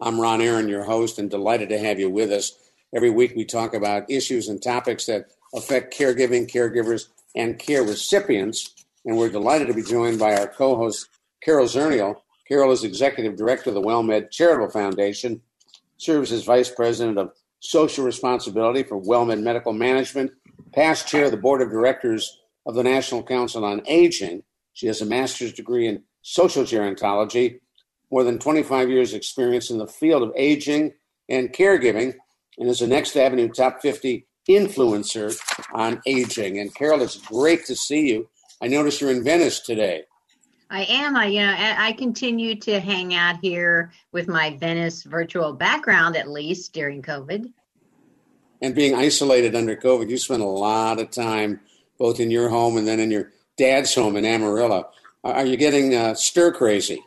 I'm Ron Aaron, your host, and delighted to have you with us. Every week we talk about issues and topics that affect caregiving, caregivers, and care recipients. And we're delighted to be joined by our co host, Carol Zernial. Carol is Executive Director of the WellMed Charitable Foundation, serves as Vice President of Social Responsibility for WellMed Medical Management, past chair of the Board of Directors of the National Council on Aging. She has a master's degree in social gerontology more than 25 years' experience in the field of aging and caregiving, and is a Next Avenue Top 50 influencer on aging. And Carol, it's great to see you. I noticed you're in Venice today. I am. I you know I continue to hang out here with my Venice virtual background at least during COVID. And being isolated under COVID, you spent a lot of time both in your home and then in your dad's home in Amarillo. Are you getting uh, stir crazy?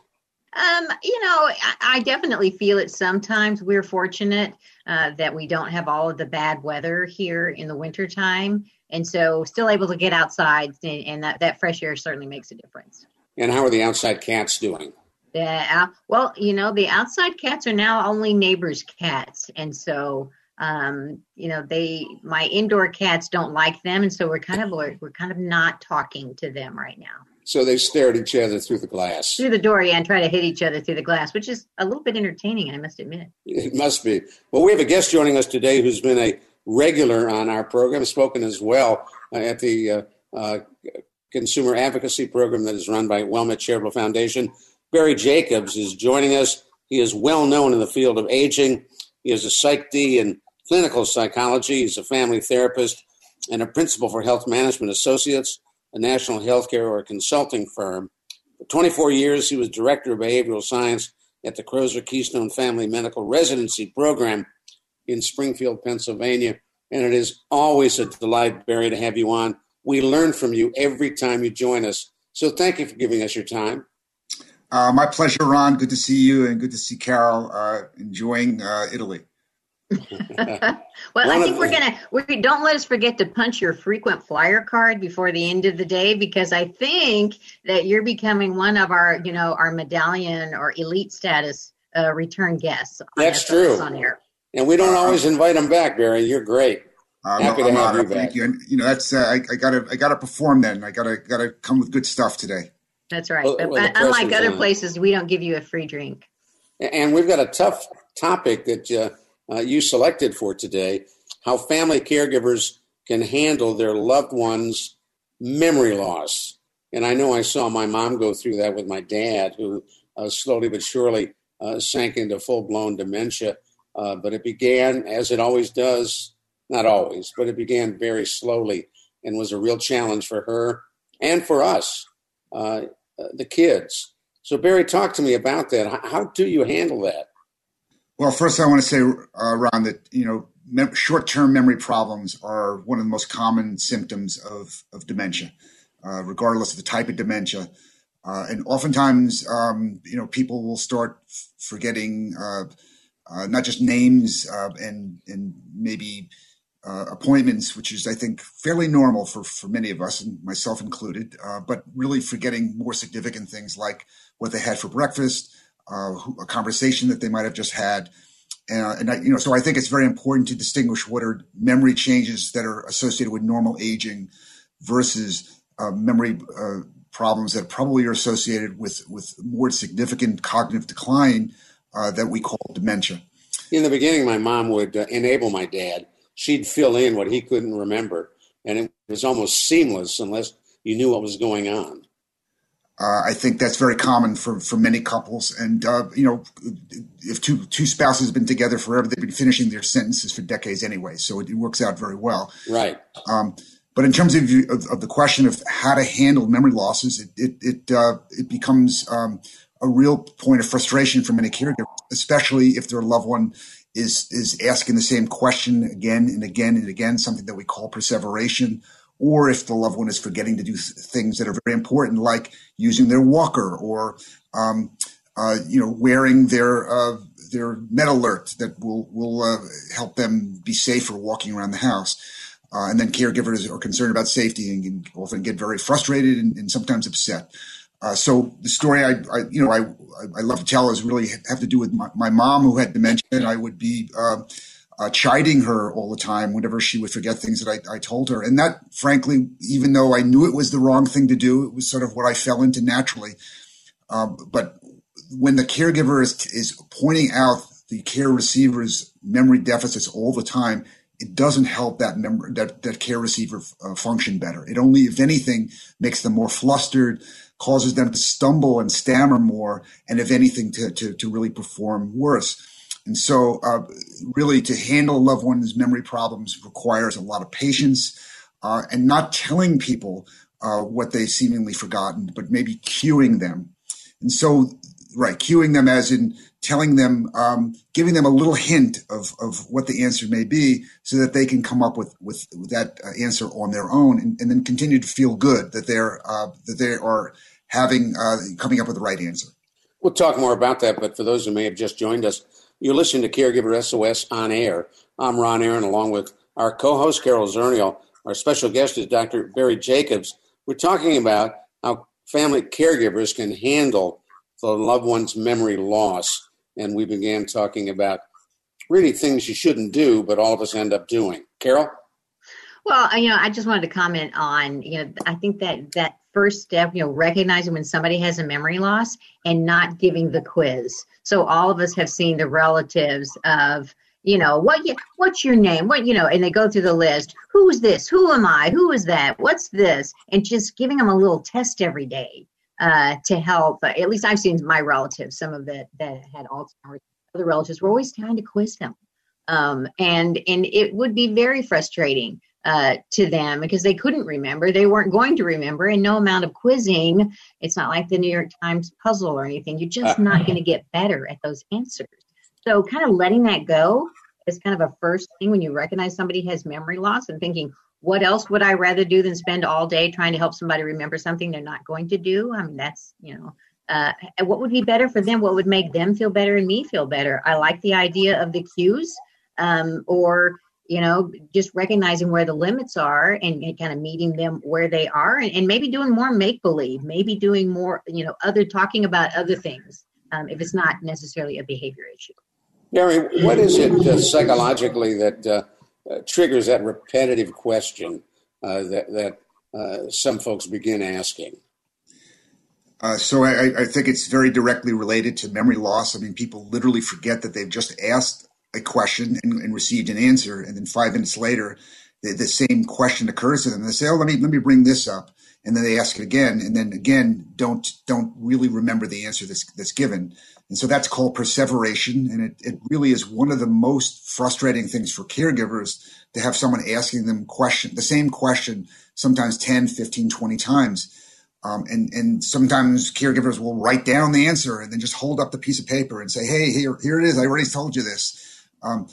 Um, you know, I, I, definitely feel it sometimes. We're fortunate uh, that we don't have all of the bad weather here in the wintertime. And so still able to get outside and, and that, that fresh air certainly makes a difference. And how are the outside cats doing? Yeah, well, you know, the outside cats are now only neighbors' cats. And so um, you know, they my indoor cats don't like them, and so we're kind of we're kind of not talking to them right now. So they stare at each other through the glass. Through the door, yeah, and try to hit each other through the glass, which is a little bit entertaining, I must admit. It must be. Well, we have a guest joining us today who's been a regular on our program, spoken as well uh, at the uh, uh, consumer advocacy program that is run by WellMed Charitable Foundation. Barry Jacobs is joining us. He is well known in the field of aging. He is a PsyD and clinical psychology. He's a family therapist and a principal for Health Management Associates a national healthcare or consulting firm. For 24 years, he was director of behavioral science at the Crozer Keystone Family Medical Residency Program in Springfield, Pennsylvania. And it is always a delight, Barry, to have you on. We learn from you every time you join us. So thank you for giving us your time. Uh, my pleasure, Ron. Good to see you and good to see Carol uh, enjoying uh, Italy. well, I think we're gonna we don't let us forget to punch your frequent flyer card before the end of the day because I think that you're becoming one of our you know our medallion or elite status uh, return guests. That's true. On air. And we don't always invite them back, Barry. You're great. Uh, Happy no, to have you back. Thank you. And you know that's uh, I, I, gotta I gotta perform then. I gotta gotta come with good stuff today. That's right. Well, well, unlike other on. places, we don't give you a free drink. And we've got a tough topic that uh, uh, you selected for today how family caregivers can handle their loved ones' memory loss. And I know I saw my mom go through that with my dad, who uh, slowly but surely uh, sank into full blown dementia. Uh, but it began, as it always does, not always, but it began very slowly and was a real challenge for her and for us, uh, the kids. So, Barry, talk to me about that. How do you handle that? Well, first, I want to say, uh, Ron, that you know, short-term memory problems are one of the most common symptoms of of dementia, uh, regardless of the type of dementia. Uh, and oftentimes, um, you know, people will start f- forgetting uh, uh, not just names uh, and and maybe appointments, which is, I think, fairly normal for for many of us, and myself included. but really forgetting more significant things like what they had for breakfast uh, a conversation that they might have just had. Uh, and I, you know, so I think it's very important to distinguish what are memory changes that are associated with normal aging versus uh, memory uh, problems that probably are associated with with more significant cognitive decline uh, that we call dementia. In the beginning, my mom would uh, enable my dad. She'd fill in what he couldn't remember, and it was almost seamless unless you knew what was going on. Uh, I think that's very common for, for many couples. And, uh, you know, if two, two spouses have been together forever, they've been finishing their sentences for decades anyway. So it, it works out very well. Right. Um, but in terms of, of, of, the question of how to handle memory losses, it, it, it, uh, it becomes um, a real point of frustration for many caregivers, especially if their loved one is is asking the same question again and again and again, something that we call perseveration, or if the loved one is forgetting to do th- things that are very important, like using their walker or um, uh, you know wearing their uh, their med alert that will will uh, help them be safer walking around the house. Uh, and then caregivers are concerned about safety and can often get very frustrated and, and sometimes upset. Uh, so the story I, I, you know, I, I love to tell is really have to do with my, my mom who had dementia. And I would be uh, chiding her all the time whenever she would forget things that I, I, told her. And that, frankly, even though I knew it was the wrong thing to do, it was sort of what I fell into naturally. Um, but when the caregiver is, is pointing out the care receiver's memory deficits all the time, it doesn't help that member that, that care receiver uh, function better. It only, if anything, makes them more flustered, causes them to stumble and stammer more, and if anything, to to, to really perform worse. And so, uh, really, to handle a loved one's memory problems requires a lot of patience uh, and not telling people uh, what they've seemingly forgotten, but maybe cueing them. And so, right, cueing them as in telling them, um, giving them a little hint of, of what the answer may be so that they can come up with, with, with that uh, answer on their own and, and, then continue to feel good that they're, uh, that they are having, uh, coming up with the right answer. We'll talk more about that, but for those who may have just joined us, you're listening to Caregiver SOS on air. I'm Ron Aaron, along with our co-host Carol Zernial. Our special guest is Dr. Barry Jacobs. We're talking about how family caregivers can handle the loved one's memory loss and we began talking about really things you shouldn't do, but all of us end up doing. Carol? Well, you know, I just wanted to comment on, you know, I think that that first step, you know, recognizing when somebody has a memory loss and not giving the quiz. So all of us have seen the relatives of, you know, what you, what's your name? What, you know, and they go through the list. Who's this? Who am I? Who is that? What's this? And just giving them a little test every day uh, to help. Uh, at least I've seen my relatives, some of that that had Alzheimer's, other relatives were always trying to quiz them, um, and and it would be very frustrating uh, to them because they couldn't remember, they weren't going to remember, and no amount of quizzing. It's not like the New York Times puzzle or anything. You're just uh, not going to get better at those answers. So, kind of letting that go is kind of a first thing when you recognize somebody has memory loss and thinking, what else would I rather do than spend all day trying to help somebody remember something they're not going to do? I mean, that's, you know, uh, what would be better for them? What would make them feel better and me feel better? I like the idea of the cues um, or, you know, just recognizing where the limits are and, and kind of meeting them where they are and, and maybe doing more make believe, maybe doing more, you know, other talking about other things um, if it's not necessarily a behavior issue. Gary, what is it uh, psychologically that uh, uh, triggers that repetitive question uh, that that uh, some folks begin asking. Uh, so I, I, think it's very directly related to memory loss. I mean, people literally forget that they've just asked a question and, and received an answer, and then five minutes later, the, the, same question occurs to them. They say, "Oh, let me let me bring this up," and then they ask it again, and then again, don't don't really remember the answer that's that's given. And so that's called perseveration. And it, it really is one of the most frustrating things for caregivers to have someone asking them question, the same question, sometimes 10, 15, 20 times. Um, and, and sometimes caregivers will write down the answer and then just hold up the piece of paper and say, Hey, here, here it is. I already told you this. Um,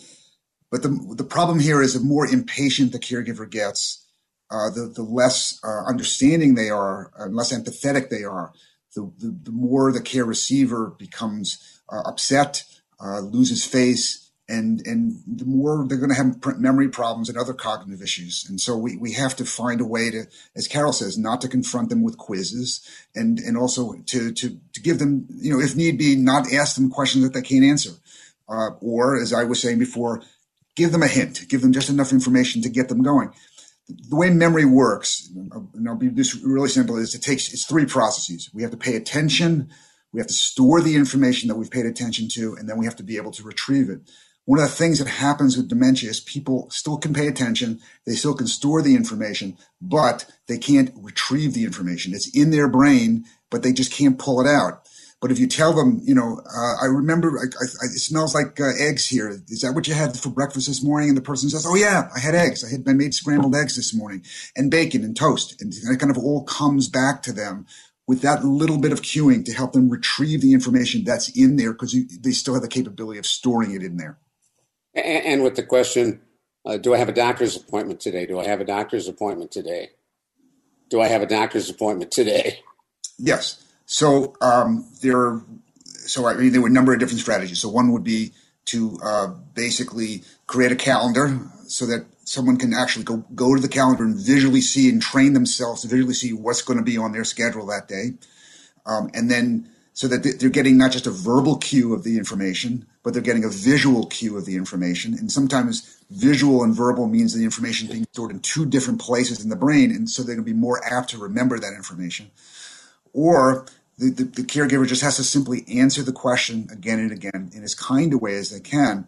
but the, the problem here is the more impatient the caregiver gets, uh, the, the less uh, understanding they are, and less empathetic they are the, the, the more the care receiver becomes uh, upset, uh, loses face, and and the more they're going to have memory problems and other cognitive issues. And so we, we have to find a way to, as Carol says, not to confront them with quizzes, and and also to to to give them, you know, if need be, not ask them questions that they can't answer, uh, or as I was saying before, give them a hint, give them just enough information to get them going the way memory works, and I'll be this really simple, is it takes it's three processes. We have to pay attention, we have to store the information that we've paid attention to, and then we have to be able to retrieve it. One of the things that happens with dementia is people still can pay attention, they still can store the information, but they can't retrieve the information. It's in their brain, but they just can't pull it out. But if you tell them, you know, uh, I remember I, I, it smells like uh, eggs here. Is that what you had for breakfast this morning? And the person says, Oh yeah, I had eggs. I had I made scrambled eggs this morning and bacon and toast. And it kind of all comes back to them with that little bit of cueing to help them retrieve the information that's in there because they still have the capability of storing it in there. And, and with the question, uh, do I have a doctor's appointment today? Do I have a doctor's appointment today? Do I have a doctor's appointment today? Yes. So um, there, so I mean, there were a number of different strategies. So one would be to uh, basically create a calendar so that someone can actually go go to the calendar and visually see and train themselves to visually see what's going to be on their schedule that day, um, and then so that they're getting not just a verbal cue of the information, but they're getting a visual cue of the information. And sometimes visual and verbal means the information being stored in two different places in the brain, and so they're going to be more apt to remember that information. Or the, the, the caregiver just has to simply answer the question again and again in as kind a way as they can,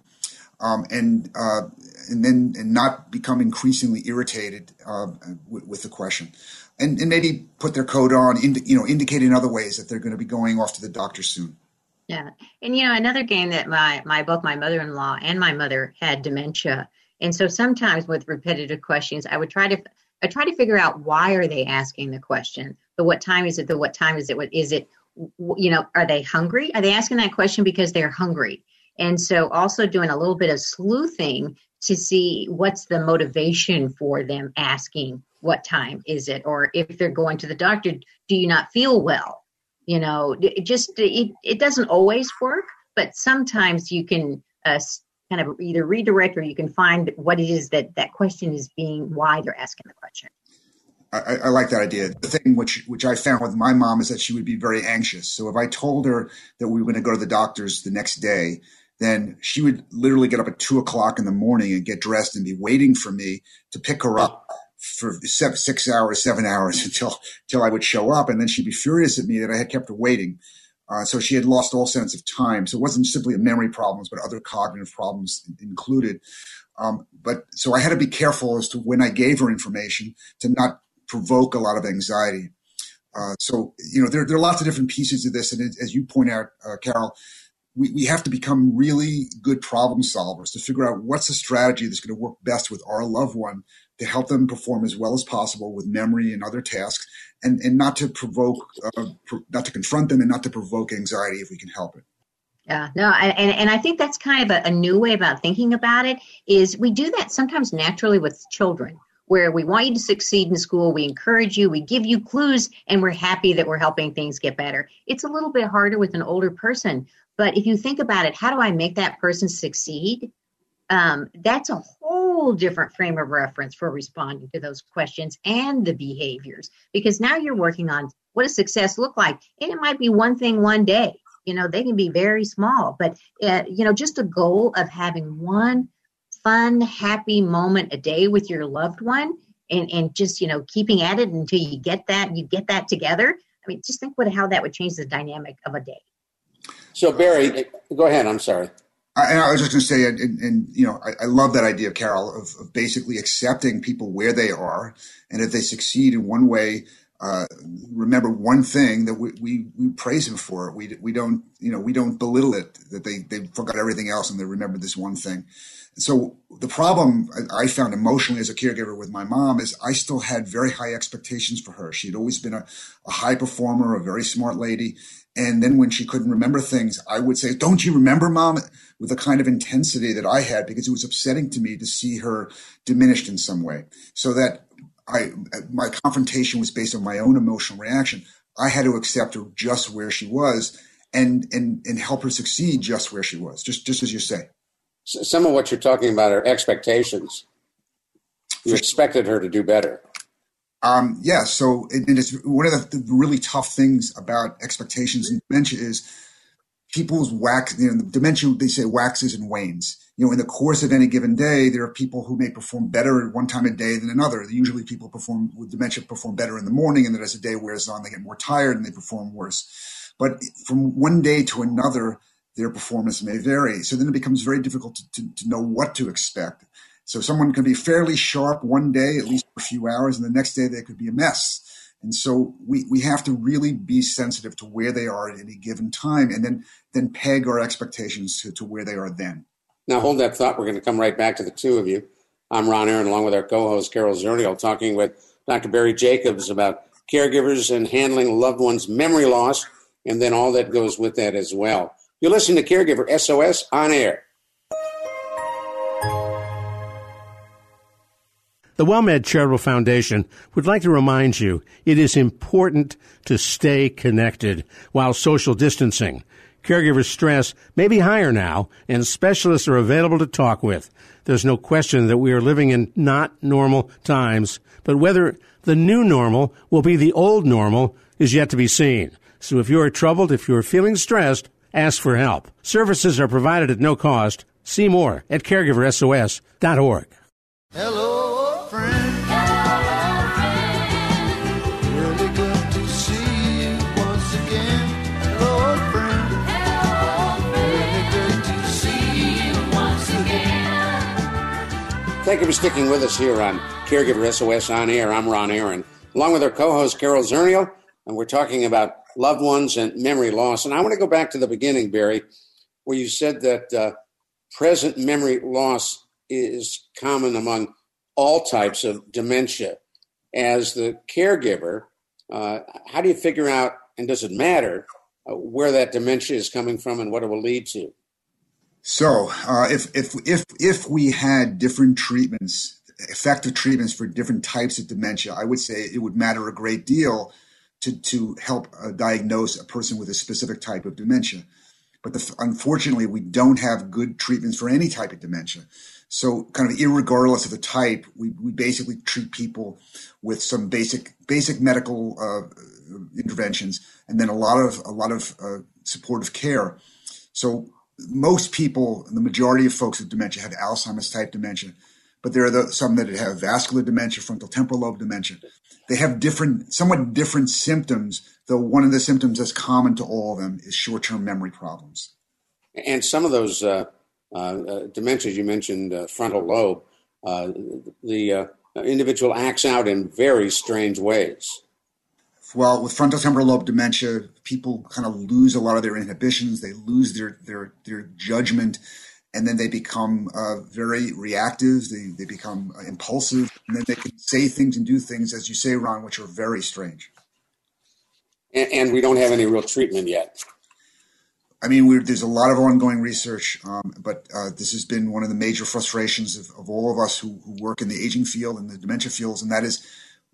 um, and uh, and then and not become increasingly irritated uh, with, with, the question, and, and maybe put their coat on, ind- you know, indicate in other ways that they're going to be going off to the doctor soon. Yeah, and you know another game that my my both my mother-in-law and my mother had dementia, and so sometimes with repetitive questions, I would try to I try to figure out why are they asking the question. The what time is it? The what time is it? What is it? You know, are they hungry? Are they asking that question because they're hungry? And so also doing a little bit of sleuthing to see what's the motivation for them asking what time is it or if they're going to the doctor do you not feel well you know it just it, it doesn't always work but sometimes you can uh, kind of either redirect or you can find what it is that that question is being why they're asking the question I, I, like that idea. The thing which which I found with my mom is that she would be very anxious. So if I told her that we were going to go to the doctor's the next day, then she would literally get up at two o'clock in the morning and get dressed and be waiting for me to pick her up for seven, six hours, seven hours until until I would show up, and then she'd be furious at me that I had kept her waiting. Uh, so she had lost all sense of time. So it wasn't simply a memory problems, but other cognitive problems included. Um, but so I had to be careful as to when I gave her information to not provoke a lot of anxiety. Uh, so you know there, there are lots of different pieces of this, and as you point out, uh, Carol, we, we have to become really good problem solvers to figure out what's the strategy that's going to work best with our loved one to help them perform as well as possible with memory and other tasks and, and not to provoke, uh, not to confront them and not to provoke anxiety if we can help it. Yeah, no, and, and I think that's kind of a, a new way about thinking about it is we do that sometimes naturally with children where we want you to succeed in school, we encourage you, we give you clues, and we're happy that we're helping things get better. It's a little bit harder with an older person but if you think about it, how do I make that person succeed? Um, that's a whole different frame of reference for responding to those questions and the behaviors because now you're working on what does success look like and it might be one thing one day you know they can be very small but uh, you know just a goal of having one fun happy moment a day with your loved one and and just you know keeping at it until you get that you get that together i mean just think what how that would change the dynamic of a day so Barry, go ahead. I'm sorry. I, I was just going to say, and, and, you know, I, I, love that idea, of Carol, of, of, basically accepting people where they are, and if they succeed in one way, uh, remember one thing that we, we, we praise them for. We we don't you know we don't belittle it that they they forgot everything else and they remember this one thing. So the problem I found emotionally as a caregiver with my mom is I still had very high expectations for her. She had always been a, a high performer, a very smart lady, and then when she couldn't remember things, I would say, Don't you remember, mom? with a kind of intensity that I had because it was upsetting to me to see her diminished in some way. So that I, my confrontation was based on my own emotional reaction. I had to accept her just where she was and, and, and help her succeed just where she was, just, just as you say. Some of what you're talking about are expectations. You expected her to do better. Um, yeah. So, and it's one of the, the, really tough things about expectations and dementia is people's wax, you know, the dementia, they say waxes and wanes. You know, in the course of any given day, there are people who may perform better at one time of day than another. Usually people perform with dementia perform better in the morning. And then as the day wears on, they get more tired and they perform worse. But from one day to another, their performance may vary. So then it becomes very difficult to, to, to know what to expect. So someone can be fairly sharp one day, at least for a few hours, and the next day they could be a mess. And so we, we have to really be sensitive to where they are at any given time and then then peg our expectations to, to where they are then. Now hold that thought. We're going to come right back to the two of you. I'm Ron Aaron along with our co-host Carol Zernial talking with Dr. Barry Jacobs about caregivers and handling loved ones' memory loss and then all that goes with that as well. You're listening to Caregiver SOS on air. The WellMed Charitable Foundation would like to remind you it is important to stay connected while social distancing. Caregiver stress may be higher now, and specialists are available to talk with. There's no question that we are living in not normal times, but whether the new normal will be the old normal is yet to be seen. So if you are troubled, if you are feeling stressed, ask for help. Services are provided at no cost. See more at caregiversos.org. Hello, friend. Hello, friend. Really good to see you once again. Hello, friend. Hello, friend. Really good to see you once again. Thank you for sticking with us here on Caregiver SOS On Air. I'm Ron Aaron, along with our co-host Carol Zernial, and we're talking about loved ones and memory loss. And I want to go back to the beginning, Barry, where you said that uh, present memory loss is common among all types of dementia. As the caregiver, uh, how do you figure out, and does it matter, uh, where that dementia is coming from and what it will lead to? So, uh, if if if if we had different treatments, effective treatments for different types of dementia, I would say it would matter a great deal to to help uh, diagnose a person with a specific type of dementia. But the, unfortunately, we don't have good treatments for any type of dementia. So, kind of regardless of the type, we, we basically treat people with some basic basic medical uh, interventions, and then a lot of a lot of uh, supportive care. So, most people, the majority of folks with dementia, have Alzheimer's type dementia, but there are the, some that have vascular dementia, frontal temporal lobe dementia. They have different, somewhat different symptoms, though one of the symptoms that's common to all of them is short term memory problems. And some of those uh, uh, dementias you mentioned, uh, frontal lobe, uh, the uh, individual acts out in very strange ways. Well, with frontal temporal lobe dementia, people kind of lose a lot of their inhibitions. They lose their their their judgment and then they become uh, very reactive. They, they become uh, impulsive, and then they can say things and do things, as you say, Ron, which are very strange. And, and we don't have any real treatment yet. I mean, there's a lot of ongoing research, um, but uh, this has been one of the major frustrations of, of all of us who, who, work in the aging field and the dementia fields, and that is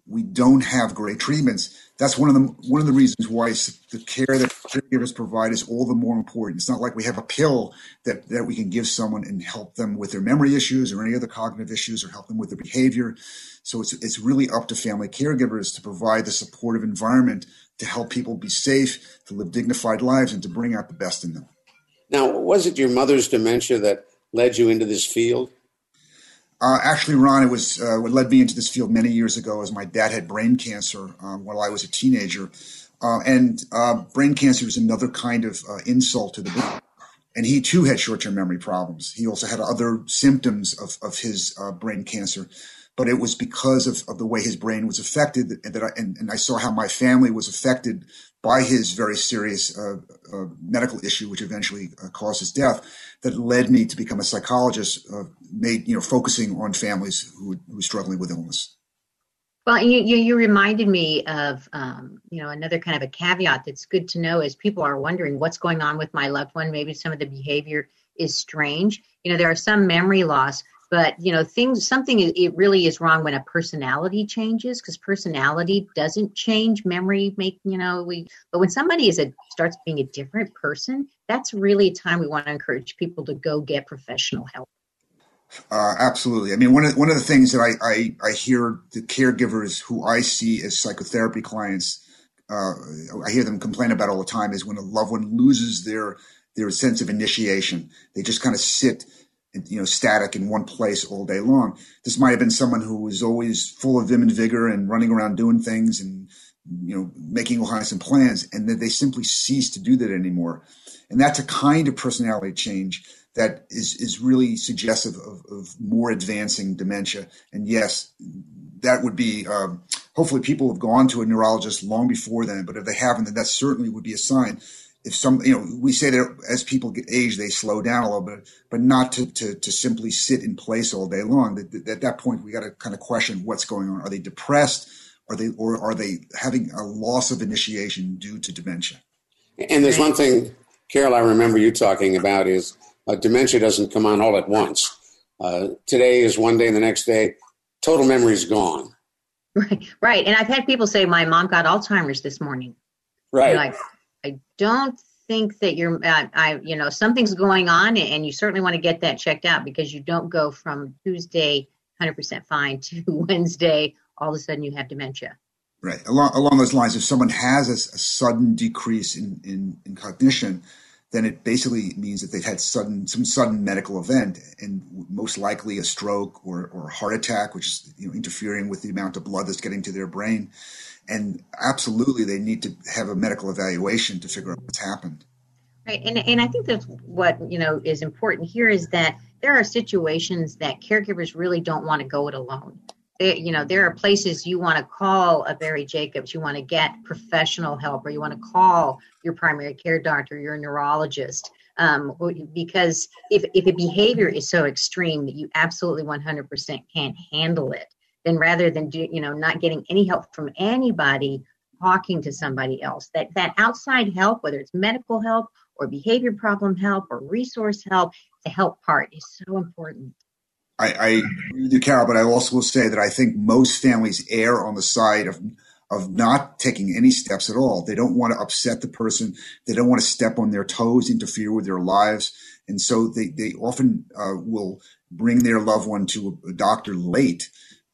we don't have great treatments. That's one of the one of the reasons why the care that caregivers provide is all the more important. It's not like we have a pill that that we can give someone and help them with their memory issues or any other cognitive issues or help them with their behavior. So it's it's really up to family caregivers to provide the supportive environment to help people be safe, to live dignified lives, and to bring out the best in them. Now, was it your mother's dementia that led you into this field? Uh, actually, Ron, it was uh, what led me into this field many years ago. As my dad had brain cancer um, while I was a teenager, uh, and uh, brain cancer is another kind of uh, insult to the brain. And he too had short-term memory problems. He also had other symptoms of of his uh, brain cancer, but it was because of, of the way his brain was affected that, that I, and, and I saw how my family was affected by his very serious uh, uh, medical issue, which eventually uh, caused his death, that led me to become a psychologist, uh, made you know focusing on families who, who were struggling with illness. Well, you, you, you reminded me of um, you know another kind of a caveat that's good to know is people are wondering what's going on with my loved one. Maybe some of the behavior is strange. You know, there are some memory loss but you know things something it really is wrong when a personality changes because personality doesn't change memory make you know we but when somebody is a starts being a different person that's really a time we want to encourage people to go get professional help uh, absolutely. I mean, one of one of the things that I, I, I hear the caregivers who I see as psychotherapy clients, uh, I hear them complain about all the time is when a loved one loses their their sense of initiation. They just kind of sit you know, static in one place all day long. This might have been someone who was always full of vim and vigor and running around doing things and, you know, making kinds of plans, and that they simply cease to do that anymore. And that's a kind of personality change that is, is really suggestive of, of more advancing dementia. And yes, that would be, um, hopefully people have gone to a neurologist long before then, but if they haven't, then that certainly would be a sign if some, you know, we say that as people get age, they slow down a little bit, but not to, to, to simply sit in place all day long. At, at that point, we got to kind of question what's going on. Are they depressed? Are they, or are they having a loss of initiation due to dementia? And there's one thing, Carol, I remember you talking about is uh, dementia doesn't come on all at once. Uh, today is one day, and the next day total memory is gone. Right, right. And I've had people say, "My mom got Alzheimer's this morning." Right. You're like, I don't think that you're, uh, I, you know, something's going on, and you certainly want to get that checked out because you don't go from Tuesday 100% fine to Wednesday, all of a sudden you have dementia. Right. Along, along those lines, if someone has a, a sudden decrease in, in, in, cognition, then it basically means that they've had sudden some sudden medical event, and most likely a stroke or, or a heart attack, which is you know, interfering with the amount of blood that's getting to their brain. And absolutely, they need to have a medical evaluation to figure out what's happened. Right. And, and I think that's what you know is important here is that there are situations that caregivers really don't want to go it alone you know, there are places you want to call a Barry Jacobs, you want to get professional help, or you want to call your primary care doctor, your neurologist, um, because if, if a behavior is so extreme that you absolutely 100% can't handle it, then rather than do, you know, not getting any help from anybody, talking to somebody else, that that outside help, whether it's medical help or behavior problem help or resource help, the help part is so important. I, I agree with Carol, but I also will say that I think most families err on the side of of not taking any steps at all. They don't want to upset the person. They don't want to step on their toes, interfere with their lives, and so they they often uh, will bring their loved one to a, a doctor late.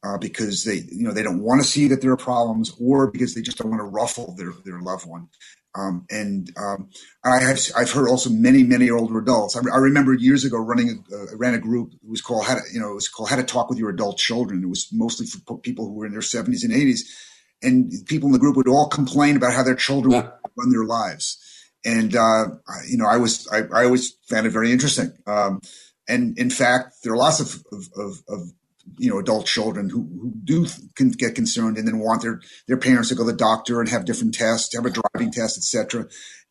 Uh, because they, you know, they don't want to see that there are problems, or because they just don't want to ruffle their their loved one. Um, and um, I have I've heard also many many older adults. I, I remember years ago running a, uh, ran a group. It was called how to, you know it was called How to Talk with Your Adult Children. It was mostly for people who were in their seventies and eighties, and people in the group would all complain about how their children yeah. run their lives. And uh, you know I was I, I always found it very interesting. Um, and in fact, there are lots of, of, of, of you know adult children who, who do can get concerned and then want their their parents to go to the doctor and have different tests have a driving test etc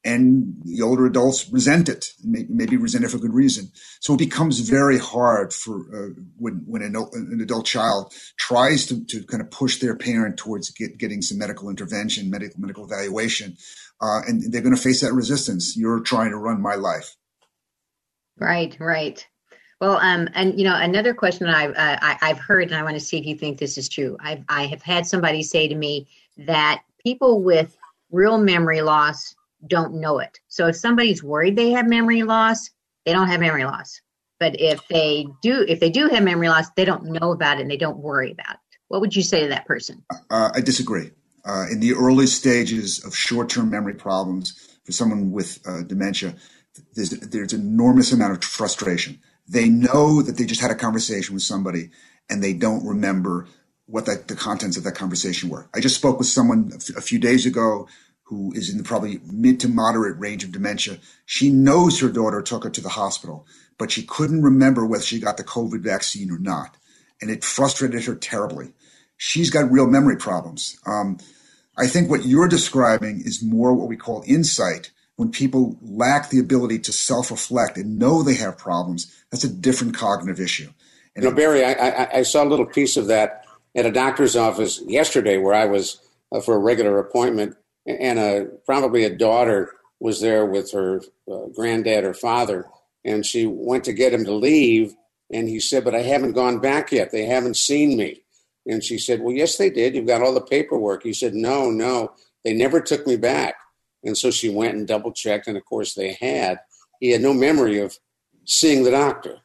and the older adults resent it maybe resent it for good reason. So it becomes very hard for uh, when when an, an, adult child tries to, to kind of push their parent towards get, getting some medical intervention medical medical evaluation uh, and they're going to face that resistance. You're trying to run my life. Right right well, um, and you know, another question I've uh, I, have heard, and I want to see if you think this is true. I've I have had somebody say to me that people with real memory loss don't know it. So if somebody's worried they have memory loss, they don't have memory loss. But if they do, if they do have memory loss, they don't know about it and they don't worry about it. What would you say to that person? Uh, I disagree. Uh, in the early stages of short-term memory problems for someone with uh, dementia, there's there's an enormous amount of frustration they know that they just had a conversation with somebody and they don't remember what the, the contents of that conversation were. I just spoke with someone a, f- a few days ago who is in the probably mid to moderate range of dementia. She knows her daughter took her to the hospital, but she couldn't remember whether she got the COVID vaccine or not. And it frustrated her terribly. She's got real memory problems. Um, I think what you're describing is more what we call insight, when people lack the ability to self reflect and know they have problems, that's a different cognitive issue. And you know, Barry, I, I, I, saw a little piece of that at a doctor's office yesterday where I was uh, for a regular appointment, and a, probably a daughter was there with her uh, granddad or father, and she went to get him to leave, and he said, But I haven't gone back yet. They haven't seen me. And she said, Well, yes, they did. You've got all the paperwork. He said, No, no, they never took me back. And so she went and double checked, and of course they had. He had no memory of seeing the doctor.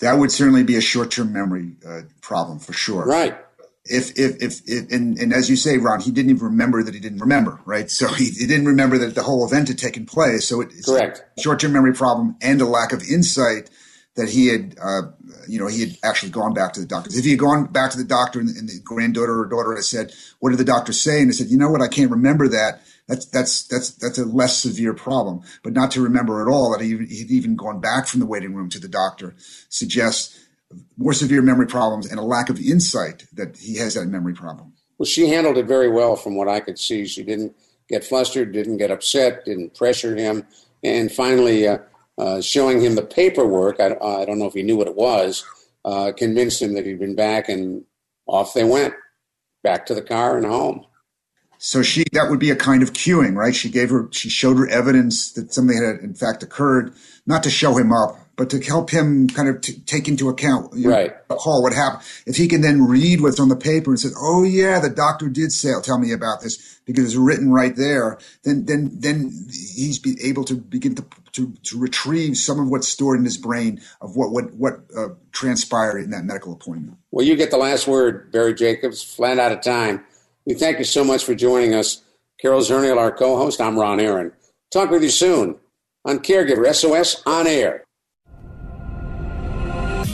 That would certainly be a short-term memory uh, problem for sure. Right. If, if, if, if and, and, as you say, Ron, he didn't even remember that he didn't remember, right? So he, he didn't remember that the whole event had taken place. So it's Correct. short-term memory problem and a lack of insight that he had, uh, you know, he had actually gone back to the doctor. If he had gone back to the doctor and, and the granddaughter or daughter had said, "What did the doctor say?" and he said, "You know what? I can't remember that." That's that's that's that's a less severe problem. But not to remember at all that he, he'd even gone back from the waiting room to the doctor suggests more severe memory problems and a lack of insight that he has that memory problem. Well, she handled it very well from what I could see. She didn't get flustered, didn't get upset, didn't pressure him, and finally, uh, uh, showing him the paperwork. I, I, don't know if he knew what it was. Uh, convinced him that he'd been back, and off they went, back to the car and home. So she that would be a kind of cueing, right? She gave her she showed her evidence that something had in fact occurred, not to show him up, but to help him kind of t- take into account, you know, Right. recall what happened. If he can then read what's on the paper and say, "Oh yeah, the doctor did say tell me about this," because it's written right there, then then then he's be able to begin to to, to retrieve some of what's stored in his brain of what what what uh, transpired in that medical appointment. Well, you get the last word, Barry Jacobs. Flat out of time. We thank you so much for joining us. Carol Zernial, our co-host. I'm Ron Aaron. Talk with you soon on Caregiver SOS on air.